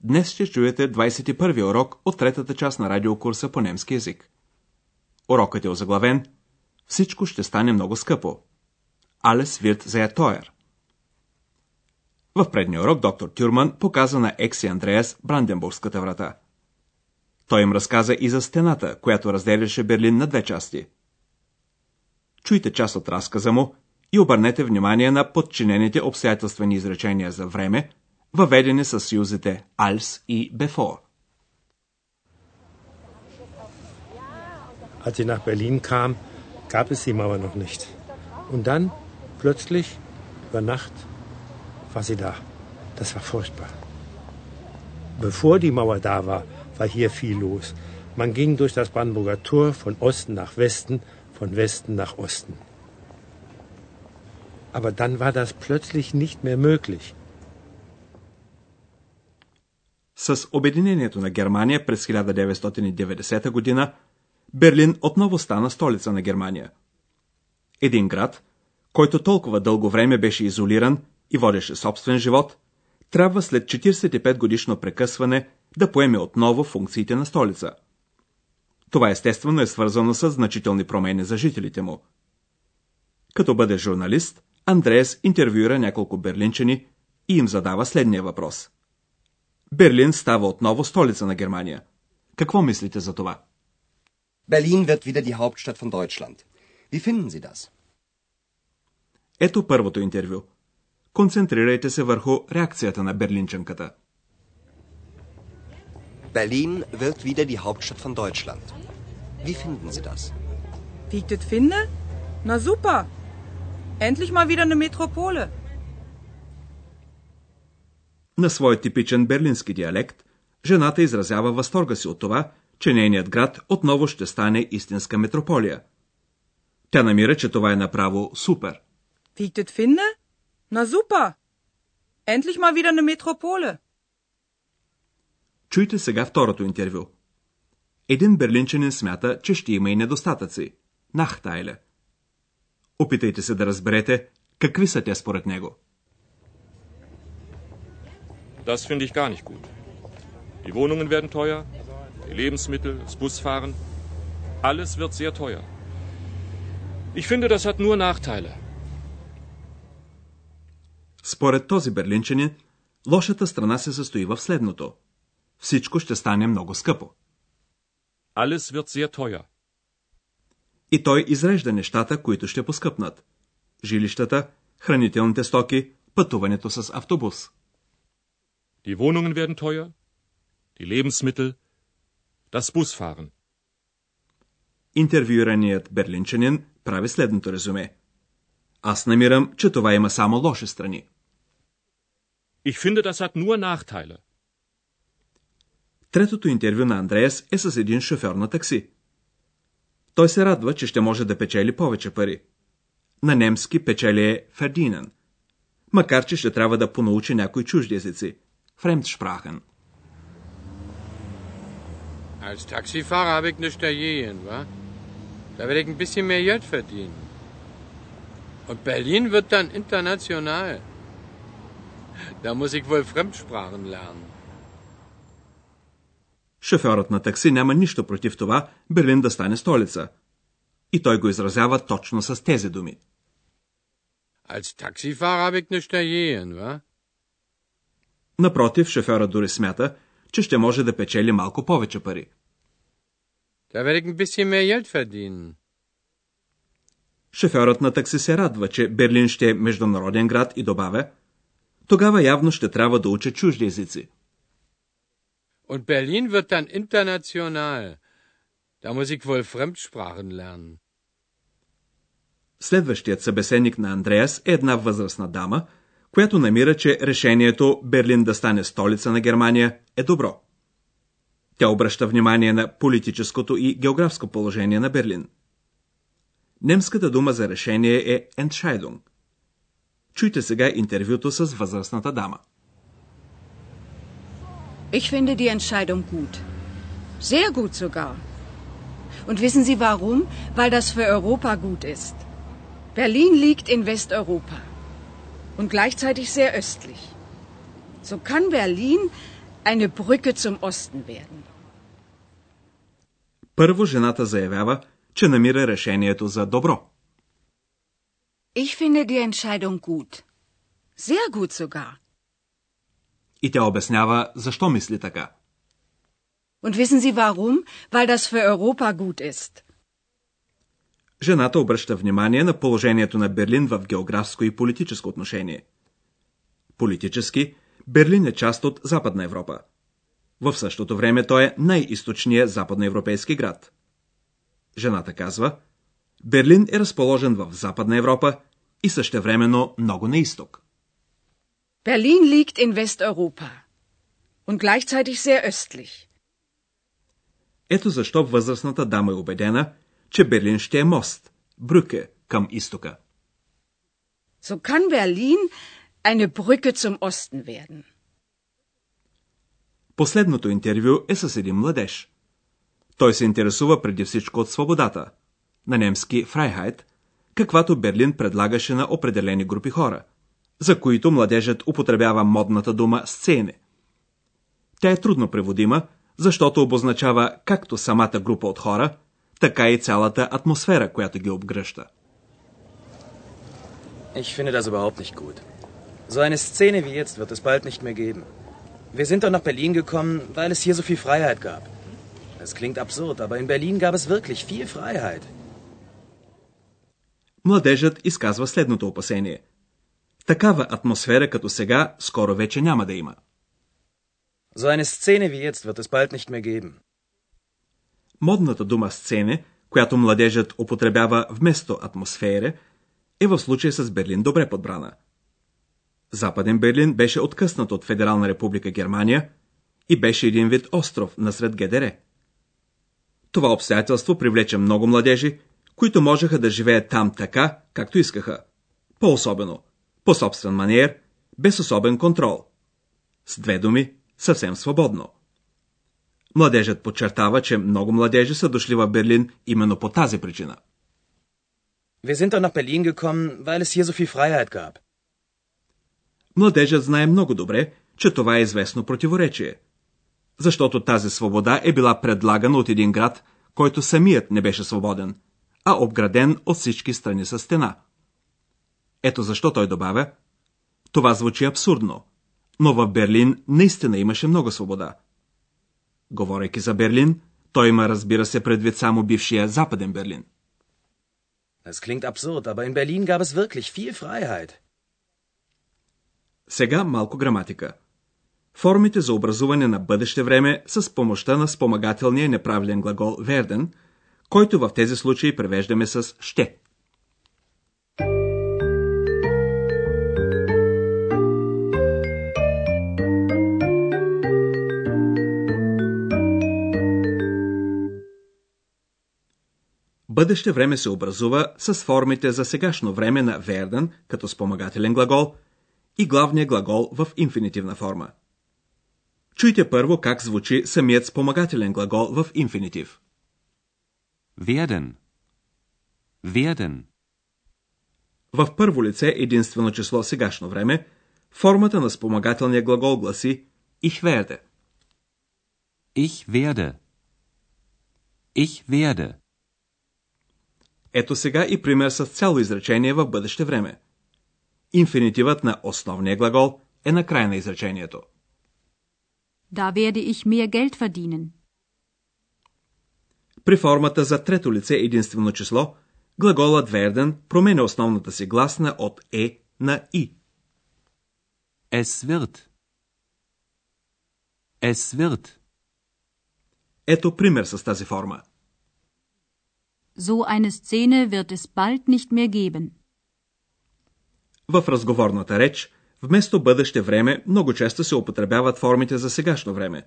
днес ще чуете 21-ви урок от третата част на радиокурса по немски язик. Урокът е озаглавен Всичко ще стане много скъпо. Wird sehr teuer. В предния урок доктор Тюрман показа на Екси Андреас Бранденбургската врата. Той им разказа и за стената, която разделяше Берлин на две части. Чуйте част от разказа му и обърнете внимание на подчинените обстоятелствени изречения за време, въведени с съюзите als и bevor. Als sie nach Berlin kam, gab es die Mauer noch nicht. Und dann, plötzlich, über Nacht, war sie da. Das war furchtbar. Bevor die Mauer da war, war hier viel los. Man ging durch das Brandenburger Tor von Osten nach Westen, von Westen nach Osten. Aber dann war das plötzlich nicht mehr möglich. С обединението на Германия през 1990 година Берлин отново стана столица на Германия. Един град, който толкова дълго време беше изолиран и водеше собствен живот, трябва след 45 годишно прекъсване да поеме отново функциите на столица. Това естествено е свързано с значителни промени за жителите му. Като бъде журналист, Андреас интервюира няколко берлинчани и им задава следния въпрос. Берлин става отново столица на Германия. Какво мислите за това? Berlin wird wieder die Hauptstadt von Deutschland. Wie finden Sie das? Ето първото интервю. Концентрирайте се върху реакцията на берлинчанката. Berlin wird wieder die Hauptstadt von Deutschland. Wie finden Sie das? Wie ich das finde? Na super. Endlich mal wieder eine Metropole. На свой типичен берлински диалект, жената изразява възторга си от това, че нейният град отново ще стане истинска метрополия. Тя намира, че това е направо супер. Wie ich finde? Na super. Endlich mal wieder eine Metropole. Чуйте сега второто интервю. Един берлинчанин смята, че ще има и недостатъци. Нахтайле. Опитайте се да разберете какви са те според него. Das finde ich gar nicht gut. Die Wohnungen werden teuer, die Lebensmittel, das Busfahren. Alles wird sehr teuer. Ich finde, das hat nur Nachteile. Според този берлинчанин, лошата страна се състои в следното. Всичко ще стане много скъпо. Alles wird sehr teuer. И той изрежда нещата, които ще поскъпнат. Жилищата, хранителните стоки, пътуването с автобус. Die Wohnungen werden teuer, die Lebensmittel, das Busfahren. Интервюираният берлинчанин прави следното резюме. Аз намирам, че това има само лоши страни. Ich finde, das hat nur Nachteile. Третото интервю на Андреас е с един шофьор на такси. Той се радва, че ще може да печели повече пари. На немски печели е Фердинен, макар че ще трябва да понаучи някои чужди езици. Fremdsprachen. Als Taxifahrer habe ich nichts dagegen, wa? Da werde ich ein bisschen mehr Geld verdienen. Und Berlin wird dann international. Da muss ich wohl Fremdsprachen lernen. Шофьорът на такси няма нищо против това Берлин да стане столица. И той го изразява точно с тези думи. Als Taxifahrer habe ich nichts dagegen, wa? Напротив, шофьорът дори смята, че ще може да печели малко повече пари. Da werde ich ein bisschen mehr Geld verdienen. Шофьорът на такси се радва, че Берлин ще е международен град и добавя, тогава явно ще трябва да уча чужди езици. Und Berlin wird dann international. Da muss ich wohl Fremdsprachen lernen. Следващият събеседник на Андреас е една възрастна дама, която намира, че решението Берлин да стане столица на Германия е добро. Тя обръща внимание на политическото и географско положение на Берлин. Немската дума за решение е Entscheidung. Чуйте сега интервюто с възрастната дама. Ich finde die Entscheidung gut. Sehr gut sogar. Und wissen Sie warum? Weil das für Europa gut ist. Berlin liegt in Westeuropa und gleichzeitig sehr östlich. So kann Berlin eine Brücke zum Osten werden. Първо жената заявява, че намира решението за добро. Ich finde die Entscheidung gut. Sehr gut sogar. И тя обяснява защо мисли така. Und wissen Sie warum? Weil das für Europa gut ist. Жената обръща внимание на положението на Берлин в географско и политическо отношение. Политически, Берлин е част от Западна Европа. В същото време той е най-источният западноевропейски град. Жената казва, Берлин е разположен в Западна Европа и същевременно много на изток. Berlin liegt in Westeuropa und gleichzeitig sehr östlich. Ето защо възрастната дама е убедена, че Берлин ще е мост, брюке към изтока. So kann Berlin eine Brücke zum Osten werden. Последното интервю е с един младеж. Той се интересува преди всичко от свободата, на немски Freiheit, каквато Берлин предлагаше на определени групи хора, за които младежът употребява модната дума сцене. Тя е трудно преводима, защото обозначава както самата група от хора, така и цялата атмосфера, която ги обгръща. Ich finde das überhaupt nicht gut. So eine Szene wie jetzt wird es bald nicht mehr geben. Wir sind doch nach Berlin gekommen, weil es hier so viel Freiheit gab. Es klingt absurd, aber in Berlin gab es wirklich viel Freiheit. Младежът изказва следното опасение. Такава атмосфера като сега скоро вече няма да има. So eine Szene wie jetzt wird es bald nicht mehr geben. Модната дума сцене, която младежът употребява вместо атмосфера, е в случая с Берлин добре подбрана. Западен Берлин беше откъснат от Федерална република Германия и беше един вид остров насред ГДР. Това обстоятелство привлече много младежи, които можеха да живеят там така, както искаха. По-особено, по собствен маниер, без особен контрол. С две думи, съвсем свободно. Младежът подчертава, че много младежи са дошли в Берлин именно по тази причина. Wir sind doch nach Berlin gekommen, weil es hier so viel Freiheit gab. Младежът знае много добре, че това е известно противоречие. Защото тази свобода е била предлагана от един град, който самият не беше свободен, а обграден от всички страни с стена. Ето защо той добавя, това звучи абсурдно, но в Берлин наистина имаше много свобода. Говорейки за Берлин, той има, разбира се, предвид само бившия Западен Берлин. Es klingt absurd, aber in Berlin gab es wirklich viel Freiheit. Сега малко граматика. Формите за образуване на бъдеще време са с помощта на спомагателния неправилен глагол werden, който в тези случаи превеждаме с ще. Бъдеще време се образува с формите за сегашно време на werden като спомагателен глагол и главния глагол в инфинитивна форма. Чуйте първо как звучи самият спомагателен глагол в инфинитив. Werden. Werden. В първо лице единствено число сегашно време, формата на спомагателния глагол гласи Ich werde. Ich werde. Ich werde. Ето сега и пример с цяло изречение в бъдеще време. Инфинитивът на основния глагол е на край на изречението. Da werde ich mehr Geld verdienen. При формата за трето лице единствено число, глаголът werden променя основната си гласна от е на и. Es wird. Es wird. Ето пример с тази форма. So eine Szene wird es bald nicht mehr geben. В разговорната реч, вместо бъдеще време, много често се употребяват формите за сегашно време.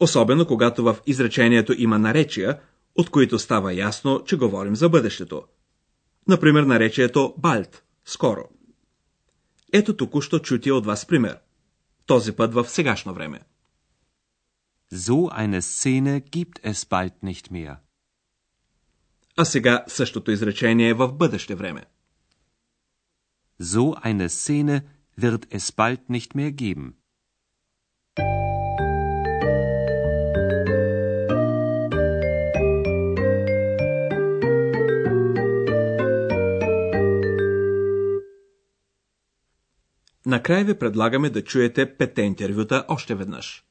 Особено когато в изречението има наречия, от които става ясно, че говорим за бъдещето. Например, наречието bald – скоро. Ето току-що чутия от вас пример. Този път в сегашно време. So eine Szene gibt es bald nicht mehr. А сега същото изречение в бъдеще време. So eine Szene wird es bald nicht mehr geben. Накрая ви предлагаме да чуете петте интервюта още веднъж.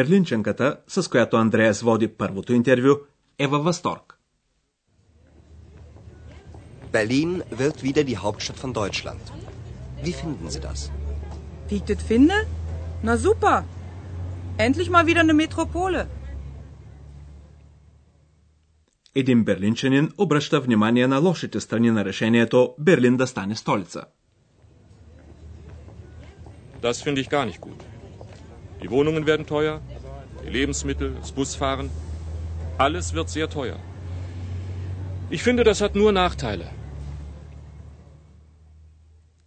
Берлинченката, с която Андреас води първото интервю, е във възторг. Berlin wird wieder die Hauptstadt von Deutschland. Wie finden Sie das? Wie ich das finde? Na super. Endlich mal wieder eine Metropole. Един берлинчанин обръща внимание на лошите страни на решението Берлин да стане столица. Das finde ich gar nicht gut. Die Wohnungen werden teuer, die Lebensmittel, das Busfahren. Alles wird sehr teuer. Ich finde, das hat nur Nachteile.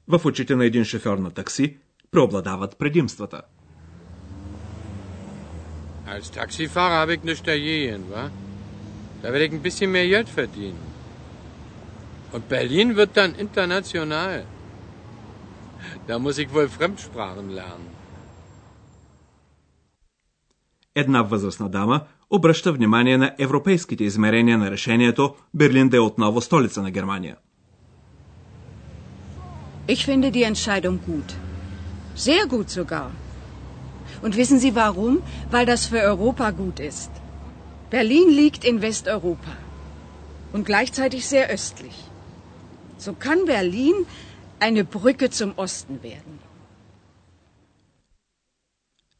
В очите на един шофьор на такси преобладават предимствата. Als Taxifahrer habe ich nichts dagegen, wa? Da werde ich ein bisschen mehr Geld verdienen. Und Berlin wird dann international. Da muss ich wohl Fremdsprachen lernen. Една възрастна дама обръща внимание на европейските измерения на решението Берлин да е отново столица на Германия. Ich finde die Entscheidung gut. Sehr gut sogar. Und wissen Sie warum? Weil das für Europa gut ist. Berlin liegt in Westeuropa und gleichzeitig sehr östlich. So kann Berlin eine Brücke zum Osten werden.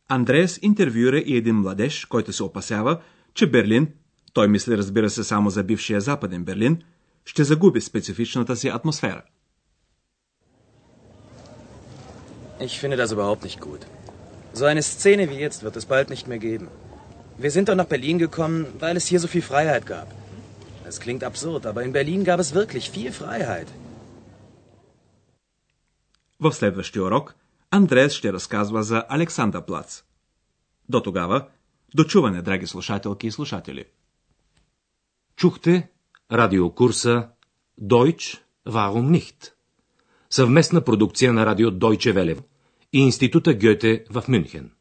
Андреас интервюира и един младеж, който се опасява, че Берлин, той мисли разбира се само за бившия западен Берлин, ще загуби специфичната си атмосфера. Ich finde das überhaupt nicht gut. So eine Szene wie jetzt wird es bald nicht mehr geben. Wir sind doch nach Berlin gekommen, weil es hier so viel Freiheit gab. Es klingt absurd, aber in Berlin gab es wirklich viel Freiheit. В следващия урок Андреас ще разказва за Александър Плац. До тогава, дочуване, драги слушателки и слушатели. Чухте радиокурса Deutsch, warum nicht? Съвместна продукция на радио Deutsche Welle и Института Гьоте в Мюнхен.